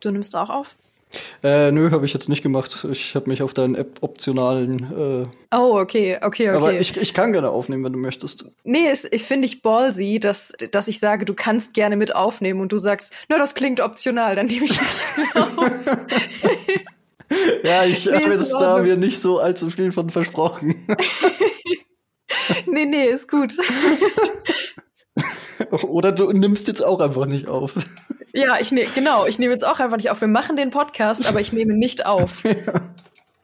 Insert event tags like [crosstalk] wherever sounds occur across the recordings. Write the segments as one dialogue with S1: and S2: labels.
S1: Du nimmst auch auf?
S2: Äh, nö, habe ich jetzt nicht gemacht. Ich habe mich auf deinen App-optionalen. Äh,
S1: oh, okay, okay, okay.
S2: Aber ich, ich kann gerne aufnehmen, wenn du möchtest.
S1: Nee, es, ich finde ich ballsy, dass, dass ich sage, du kannst gerne mit aufnehmen und du sagst, na, das klingt optional, dann nehme ich nicht [laughs] auf. [laughs]
S2: ja, ich nee, habe jetzt da mir nicht so allzu viel von versprochen. [laughs]
S1: nee, nee, ist gut.
S2: Oder du nimmst jetzt auch einfach nicht auf.
S1: Ja, ich nehme, genau, ich nehme jetzt auch einfach nicht auf. Wir machen den Podcast, aber ich nehme nicht auf. [laughs] ja.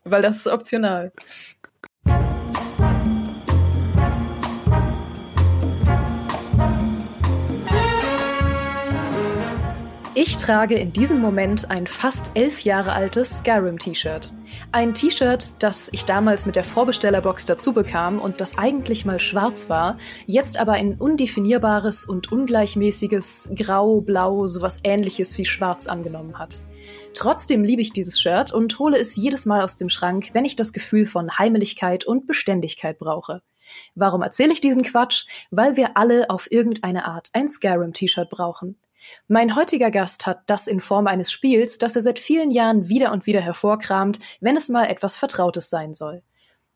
S1: Weil das ist optional. Ich trage in diesem Moment ein fast elf Jahre altes Skyrim-T-Shirt. Ein T-Shirt, das ich damals mit der Vorbestellerbox dazu bekam und das eigentlich mal schwarz war, jetzt aber ein undefinierbares und ungleichmäßiges Grau, Blau, sowas ähnliches wie Schwarz angenommen hat. Trotzdem liebe ich dieses Shirt und hole es jedes Mal aus dem Schrank, wenn ich das Gefühl von Heimeligkeit und Beständigkeit brauche. Warum erzähle ich diesen Quatsch? Weil wir alle auf irgendeine Art ein Skyrim-T-Shirt brauchen. Mein heutiger Gast hat das in Form eines Spiels, das er seit vielen Jahren wieder und wieder hervorkramt, wenn es mal etwas Vertrautes sein soll.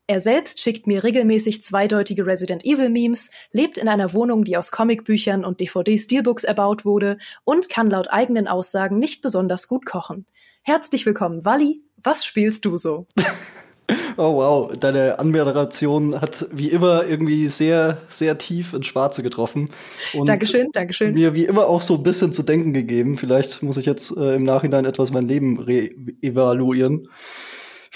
S1: Er selbst schickt mir regelmäßig zweideutige Resident Evil Memes, lebt in einer Wohnung, die aus Comicbüchern und DVD-Steelbooks erbaut wurde und kann laut eigenen Aussagen nicht besonders gut kochen. Herzlich willkommen, Wally. Was spielst du so? [laughs]
S2: Oh wow, deine Anmoderation hat wie immer irgendwie sehr, sehr tief ins Schwarze getroffen.
S1: Und Dankeschön, Dankeschön.
S2: Mir wie immer auch so ein bisschen zu denken gegeben. Vielleicht muss ich jetzt äh, im Nachhinein etwas mein Leben re-evaluieren.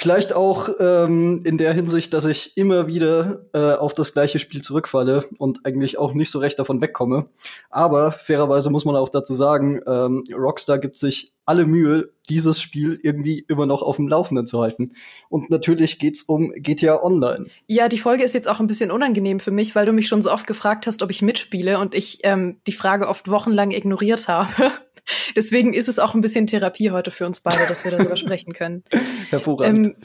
S2: Vielleicht auch ähm, in der Hinsicht, dass ich immer wieder äh, auf das gleiche Spiel zurückfalle und eigentlich auch nicht so recht davon wegkomme. Aber fairerweise muss man auch dazu sagen, ähm, Rockstar gibt sich alle Mühe, dieses Spiel irgendwie immer noch auf dem Laufenden zu halten. Und natürlich geht's um GTA Online.
S1: Ja, die Folge ist jetzt auch ein bisschen unangenehm für mich, weil du mich schon so oft gefragt hast, ob ich mitspiele und ich ähm, die Frage oft wochenlang ignoriert habe. Deswegen ist es auch ein bisschen Therapie heute für uns beide, dass wir darüber [laughs] sprechen können.
S2: Hervorragend. Ähm,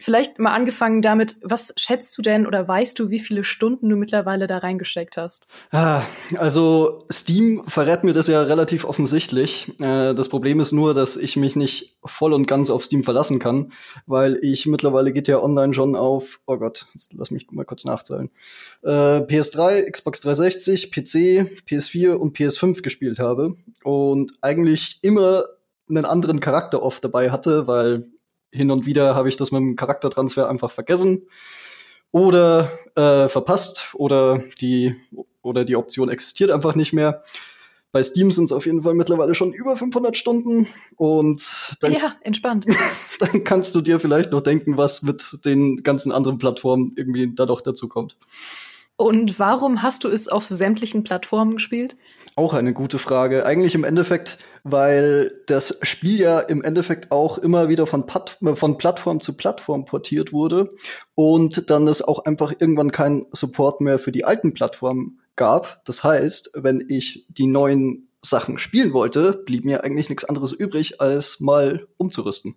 S1: Vielleicht mal angefangen damit, was schätzt du denn oder weißt du, wie viele Stunden du mittlerweile da reingesteckt hast?
S2: Ah, also Steam verrät mir das ja relativ offensichtlich. Äh, das Problem ist nur, dass ich mich nicht voll und ganz auf Steam verlassen kann, weil ich mittlerweile geht ja online schon auf, oh Gott, lass mich mal kurz nachzählen, äh, PS3, Xbox 360, PC, PS4 und PS5 gespielt habe und eigentlich immer einen anderen Charakter oft dabei hatte, weil hin und wieder habe ich das mit dem Charaktertransfer einfach vergessen oder äh, verpasst oder die oder die Option existiert einfach nicht mehr. Bei Steam sind es auf jeden Fall mittlerweile schon über 500 Stunden und
S1: dann, ja, entspannt. [laughs]
S2: dann kannst du dir vielleicht noch denken, was mit den ganzen anderen Plattformen irgendwie da doch dazu kommt.
S1: Und warum hast du es auf sämtlichen Plattformen gespielt?
S2: Auch eine gute Frage. Eigentlich im Endeffekt, weil das Spiel ja im Endeffekt auch immer wieder von, Pat von Plattform zu Plattform portiert wurde und dann es auch einfach irgendwann keinen Support mehr für die alten Plattformen gab. Das heißt, wenn ich die neuen Sachen spielen wollte, blieb mir eigentlich nichts anderes übrig, als mal umzurüsten.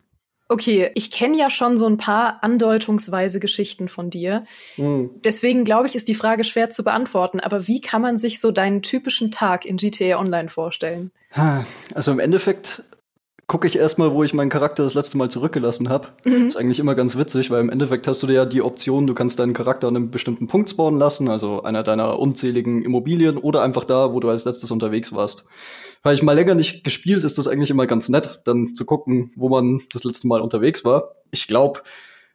S1: Okay, ich kenne ja schon so ein paar andeutungsweise Geschichten von dir. Mhm. Deswegen glaube ich, ist die Frage schwer zu beantworten. Aber wie kann man sich so deinen typischen Tag in GTA Online vorstellen?
S2: Also im Endeffekt gucke ich erstmal, wo ich meinen Charakter das letzte Mal zurückgelassen habe. Mhm. Ist eigentlich immer ganz witzig, weil im Endeffekt hast du ja die Option, du kannst deinen Charakter an einem bestimmten Punkt spawnen lassen, also einer deiner unzähligen Immobilien oder einfach da, wo du als letztes unterwegs warst weil ich mal länger nicht gespielt, ist das eigentlich immer ganz nett, dann zu gucken, wo man das letzte Mal unterwegs war. Ich glaube,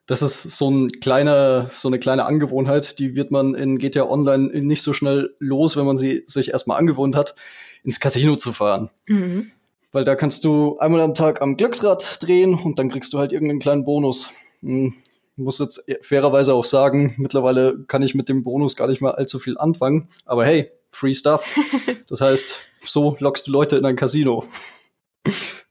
S2: das ist so ein kleiner, so eine kleine Angewohnheit, die wird man in GTA Online nicht so schnell los, wenn man sie sich erstmal angewohnt hat, ins Casino zu fahren. Mhm. Weil da kannst du einmal am Tag am Glücksrad drehen und dann kriegst du halt irgendeinen kleinen Bonus. Hm, muss jetzt fairerweise auch sagen, mittlerweile kann ich mit dem Bonus gar nicht mehr allzu viel anfangen. Aber hey, free stuff. [laughs] Das heißt, so lockst du Leute in ein Casino.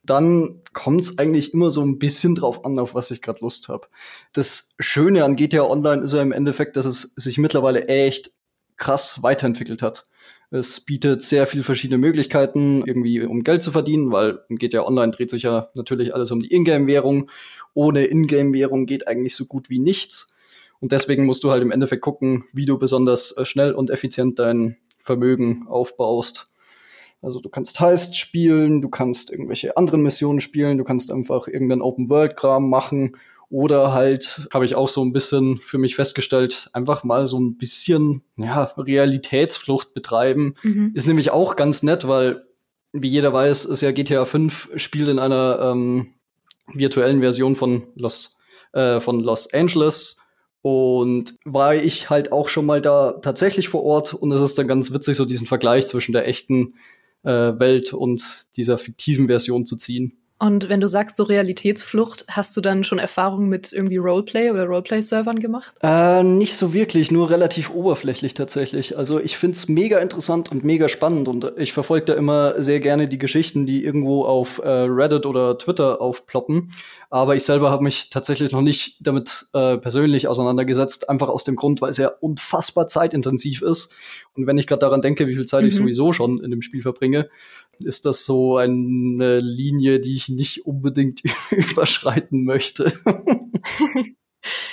S2: Dann kommt es eigentlich immer so ein bisschen drauf an, auf was ich gerade Lust habe. Das Schöne an GTA Online ist ja im Endeffekt, dass es sich mittlerweile echt krass weiterentwickelt hat. Es bietet sehr viele verschiedene Möglichkeiten, irgendwie um Geld zu verdienen, weil in GTA Online dreht sich ja natürlich alles um die Ingame-Währung. Ohne Ingame-Währung geht eigentlich so gut wie nichts. Und deswegen musst du halt im Endeffekt gucken, wie du besonders äh, schnell und effizient dein Vermögen aufbaust. Also du kannst Heist spielen, du kannst irgendwelche anderen Missionen spielen, du kannst einfach irgendeinen Open-World-Kram machen oder halt, habe ich auch so ein bisschen für mich festgestellt, einfach mal so ein bisschen ja, Realitätsflucht betreiben. Mhm. Ist nämlich auch ganz nett, weil, wie jeder weiß, ist ja GTA 5 spielt in einer ähm, virtuellen Version von Los, äh, von Los Angeles. Und war ich halt auch schon mal da tatsächlich vor Ort und es ist dann ganz witzig, so diesen Vergleich zwischen der echten äh, Welt und dieser fiktiven Version zu ziehen.
S1: Und wenn du sagst so Realitätsflucht, hast du dann schon Erfahrungen mit irgendwie Roleplay oder Roleplay-Servern gemacht?
S2: Äh, nicht so wirklich, nur relativ oberflächlich tatsächlich. Also ich find's mega interessant und mega spannend und ich verfolge da immer sehr gerne die Geschichten, die irgendwo auf äh, Reddit oder Twitter aufploppen. Aber ich selber habe mich tatsächlich noch nicht damit äh, persönlich auseinandergesetzt, einfach aus dem Grund, weil es ja unfassbar zeitintensiv ist. Und wenn ich gerade daran denke, wie viel Zeit mhm. ich sowieso schon in dem Spiel verbringe, ist das so eine Linie, die ich nicht unbedingt [laughs] überschreiten möchte. [laughs]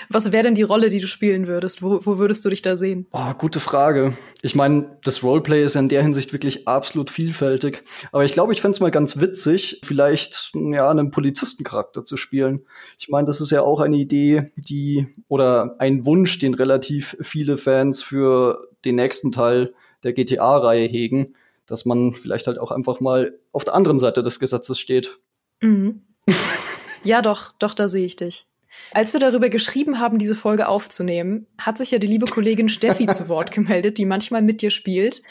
S1: Was wäre denn die Rolle, die du spielen würdest? Wo, wo würdest du dich da sehen?
S2: Oh, gute Frage. Ich meine, das Roleplay ist ja in der Hinsicht wirklich absolut vielfältig. Aber ich glaube, ich fände es mal ganz witzig, vielleicht ja einen Polizistencharakter zu spielen. Ich meine, das ist ja auch eine Idee, die oder ein Wunsch, den relativ viele Fans für den nächsten Teil der GTA-Reihe hegen dass man vielleicht halt auch einfach mal auf der anderen Seite des Gesetzes steht.
S1: Mhm. [laughs] ja, doch, doch, da sehe ich dich. Als wir darüber geschrieben haben, diese Folge aufzunehmen, hat sich ja die liebe Kollegin Steffi zu [laughs] Wort gemeldet, die manchmal mit dir spielt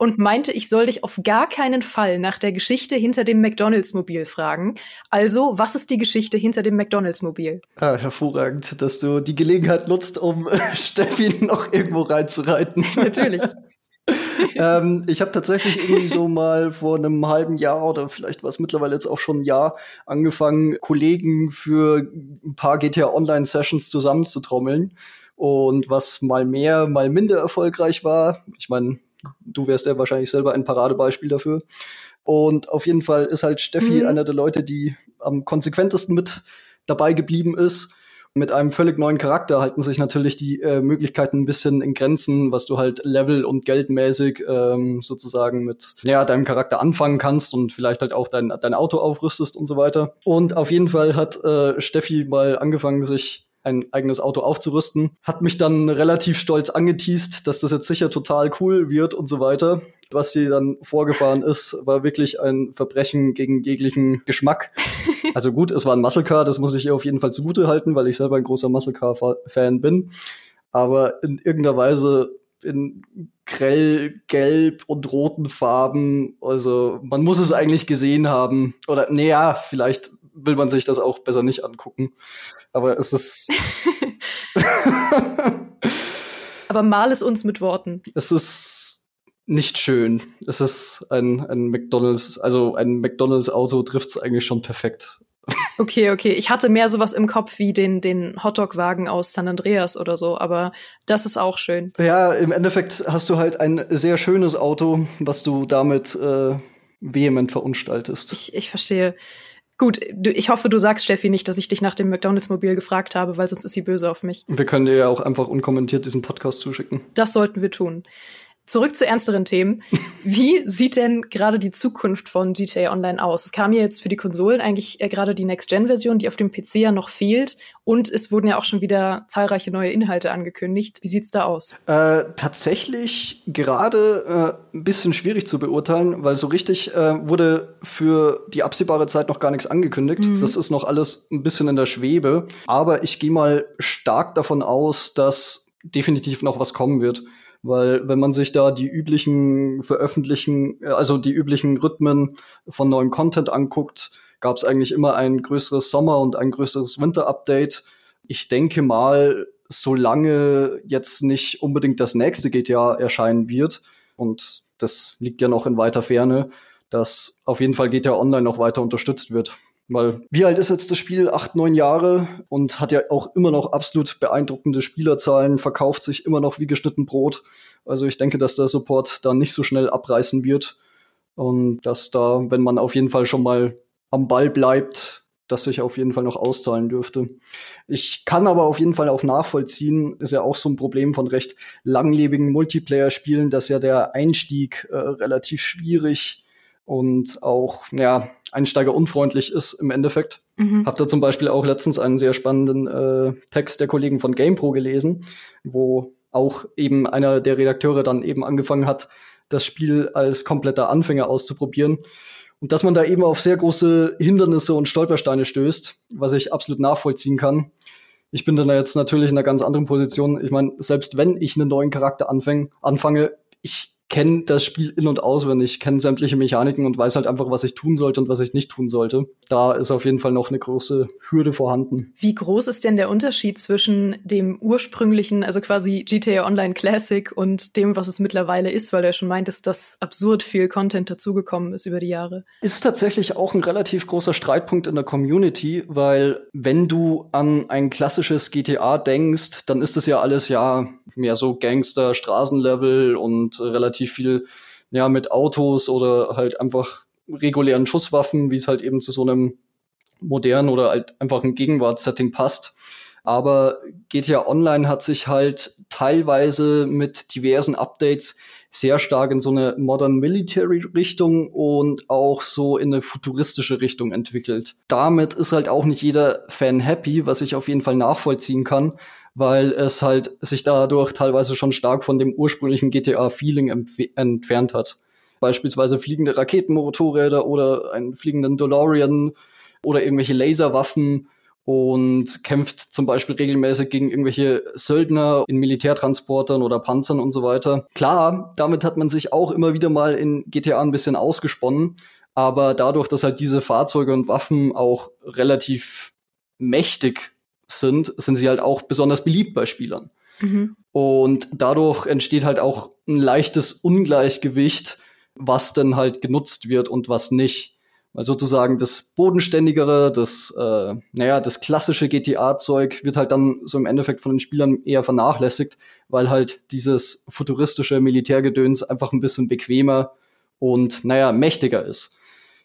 S1: und meinte, ich soll dich auf gar keinen Fall nach der Geschichte hinter dem McDonalds-Mobil fragen. Also, was ist die Geschichte hinter dem McDonalds-Mobil?
S2: Ah, hervorragend, dass du die Gelegenheit nutzt, um [laughs] Steffi noch irgendwo reinzureiten.
S1: Natürlich. [laughs]
S2: ähm, ich habe tatsächlich irgendwie so mal vor einem halben Jahr oder vielleicht war es mittlerweile jetzt auch schon ein Jahr angefangen, Kollegen für ein paar GTA Online Sessions zusammenzutrommeln. Und was mal mehr, mal minder erfolgreich war, ich meine, du wärst ja wahrscheinlich selber ein Paradebeispiel dafür. Und auf jeden Fall ist halt Steffi mhm. einer der Leute, die am konsequentesten mit dabei geblieben ist mit einem völlig neuen Charakter halten sich natürlich die äh, Möglichkeiten ein bisschen in Grenzen, was du halt Level- und Geldmäßig ähm, sozusagen mit ja, deinem Charakter anfangen kannst und vielleicht halt auch dein, dein Auto aufrüstest und so weiter. Und auf jeden Fall hat äh, Steffi mal angefangen, sich ein eigenes Auto aufzurüsten. Hat mich dann relativ stolz angeteased, dass das jetzt sicher total cool wird und so weiter. Was sie dann vorgefahren ist, war wirklich ein Verbrechen gegen jeglichen Geschmack. [laughs] Also gut, es war ein Muscle Car, das muss ich ihr auf jeden Fall zugute halten, weil ich selber ein großer Muscle Car Fan bin. Aber in irgendeiner Weise in grell, gelb und roten Farben. Also man muss es eigentlich gesehen haben. Oder naja, vielleicht will man sich das auch besser nicht angucken. Aber es ist. [laughs]
S1: Aber mal es uns mit Worten.
S2: Es ist nicht schön. Es ist ein, ein McDonalds, also ein McDonalds-Auto trifft es eigentlich schon perfekt.
S1: Okay, okay. Ich hatte mehr sowas im Kopf wie den, den Hotdog-Wagen aus San Andreas oder so, aber das ist auch schön.
S2: Ja, im Endeffekt hast du halt ein sehr schönes Auto, was du damit äh, vehement verunstaltest.
S1: Ich, ich verstehe. Gut, du, ich hoffe, du sagst Steffi nicht, dass ich dich nach dem McDonalds-Mobil gefragt habe, weil sonst ist sie böse auf mich.
S2: Wir können dir ja auch einfach unkommentiert diesen Podcast zuschicken.
S1: Das sollten wir tun. Zurück zu ernsteren Themen. Wie sieht denn gerade die Zukunft von GTA Online aus? Es kam ja jetzt für die Konsolen eigentlich äh, gerade die Next-Gen-Version, die auf dem PC ja noch fehlt. Und es wurden ja auch schon wieder zahlreiche neue Inhalte angekündigt. Wie sieht's da aus?
S2: Äh, tatsächlich gerade äh, ein bisschen schwierig zu beurteilen, weil so richtig äh, wurde für die absehbare Zeit noch gar nichts angekündigt. Mhm. Das ist noch alles ein bisschen in der Schwebe. Aber ich gehe mal stark davon aus, dass definitiv noch was kommen wird weil wenn man sich da die üblichen veröffentlichen, äh, also die üblichen Rhythmen von neuem Content anguckt, gab es eigentlich immer ein größeres Sommer- und ein größeres Winter-Update. Ich denke mal, solange jetzt nicht unbedingt das nächste GTA erscheinen wird, und das liegt ja noch in weiter Ferne, dass auf jeden Fall GTA Online noch weiter unterstützt wird. Weil wie alt ist jetzt das Spiel? Acht, neun Jahre und hat ja auch immer noch absolut beeindruckende Spielerzahlen, verkauft sich immer noch wie geschnitten Brot. Also ich denke, dass der Support da nicht so schnell abreißen wird und dass da, wenn man auf jeden Fall schon mal am Ball bleibt, das sich auf jeden Fall noch auszahlen dürfte. Ich kann aber auf jeden Fall auch nachvollziehen, ist ja auch so ein Problem von recht langlebigen Multiplayer-Spielen, dass ja der Einstieg äh, relativ schwierig und auch ja, einsteigerunfreundlich ist im Endeffekt. Mhm. Hab da zum Beispiel auch letztens einen sehr spannenden äh, Text der Kollegen von GamePro gelesen, wo auch eben einer der Redakteure dann eben angefangen hat, das Spiel als kompletter Anfänger auszuprobieren. Und dass man da eben auf sehr große Hindernisse und Stolpersteine stößt, was ich absolut nachvollziehen kann. Ich bin dann jetzt natürlich in einer ganz anderen Position. Ich meine, selbst wenn ich einen neuen Charakter anfäng, anfange, ich kenne das Spiel in- und auswendig, kenne sämtliche Mechaniken und weiß halt einfach, was ich tun sollte und was ich nicht tun sollte. Da ist auf jeden Fall noch eine große Hürde vorhanden.
S1: Wie groß ist denn der Unterschied zwischen dem ursprünglichen, also quasi GTA Online Classic und dem, was es mittlerweile ist, weil du ja schon meintest, dass absurd viel Content dazugekommen ist über die Jahre?
S2: Ist tatsächlich auch ein relativ großer Streitpunkt in der Community, weil wenn du an ein klassisches GTA denkst, dann ist es ja alles ja mehr so Gangster, Straßenlevel und relativ viel ja mit Autos oder halt einfach regulären Schusswaffen, wie es halt eben zu so einem modernen oder halt einfach ein Gegenwartssetting passt. Aber GTA Online hat sich halt teilweise mit diversen Updates sehr stark in so eine Modern Military Richtung und auch so in eine futuristische Richtung entwickelt. Damit ist halt auch nicht jeder Fan happy, was ich auf jeden Fall nachvollziehen kann, weil es halt sich dadurch teilweise schon stark von dem ursprünglichen GTA-Feeling entfernt hat. Beispielsweise fliegende Raketenmotorräder oder einen fliegenden DeLorean oder irgendwelche Laserwaffen und kämpft zum Beispiel regelmäßig gegen irgendwelche Söldner in Militärtransportern oder Panzern und so weiter. Klar, damit hat man sich auch immer wieder mal in GTA ein bisschen ausgesponnen, aber dadurch, dass halt diese Fahrzeuge und Waffen auch relativ mächtig sind, sind sie halt auch besonders beliebt bei Spielern. Mhm. Und dadurch entsteht halt auch ein leichtes Ungleichgewicht, was denn halt genutzt wird und was nicht. Weil sozusagen das bodenständigere, das, äh, naja, das klassische GTA-Zeug wird halt dann so im Endeffekt von den Spielern eher vernachlässigt, weil halt dieses futuristische Militärgedöns einfach ein bisschen bequemer und, naja, mächtiger ist.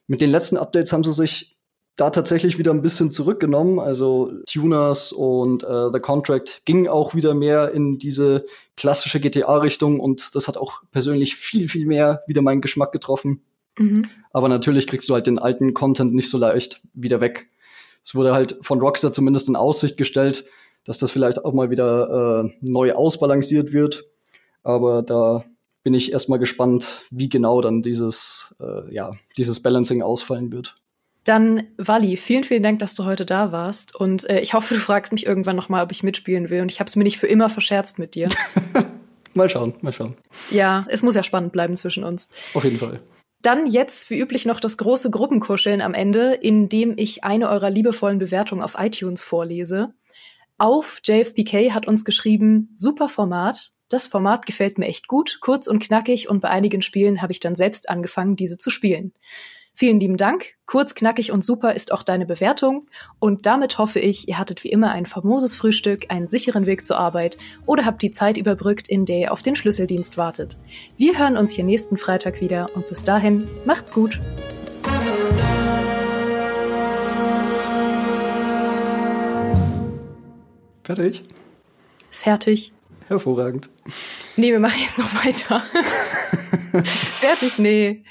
S2: Mit den letzten Updates haben sie sich da tatsächlich wieder ein bisschen zurückgenommen. Also Tuners und äh, The Contract ging auch wieder mehr in diese klassische GTA-Richtung und das hat auch persönlich viel, viel mehr wieder meinen Geschmack getroffen. Mhm. Aber natürlich kriegst du halt den alten Content nicht so leicht wieder weg. Es wurde halt von Rockstar zumindest in Aussicht gestellt, dass das vielleicht auch mal wieder äh, neu ausbalanciert wird. Aber da bin ich erstmal gespannt, wie genau dann dieses, äh, ja, dieses Balancing ausfallen wird.
S1: Dann, Wally, vielen, vielen Dank, dass du heute da warst. Und äh, ich hoffe, du fragst mich irgendwann nochmal, ob ich mitspielen will. Und ich habe es mir nicht für immer verscherzt mit dir. [laughs]
S2: mal schauen, mal schauen.
S1: Ja, es muss ja spannend bleiben zwischen uns.
S2: Auf jeden Fall.
S1: Dann jetzt wie üblich noch das große Gruppenkuscheln am Ende, in dem ich eine eurer liebevollen Bewertungen auf iTunes vorlese. Auf JFPK hat uns geschrieben, super Format. Das Format gefällt mir echt gut, kurz und knackig und bei einigen Spielen habe ich dann selbst angefangen, diese zu spielen. Vielen lieben Dank. Kurz, knackig und super ist auch deine Bewertung. Und damit hoffe ich, ihr hattet wie immer ein famoses Frühstück, einen sicheren Weg zur Arbeit oder habt die Zeit überbrückt, in der ihr auf den Schlüsseldienst wartet. Wir hören uns hier nächsten Freitag wieder und bis dahin, macht's gut.
S2: Fertig?
S1: Fertig.
S2: Hervorragend.
S1: Nee, wir machen jetzt noch weiter. [laughs] Fertig, nee.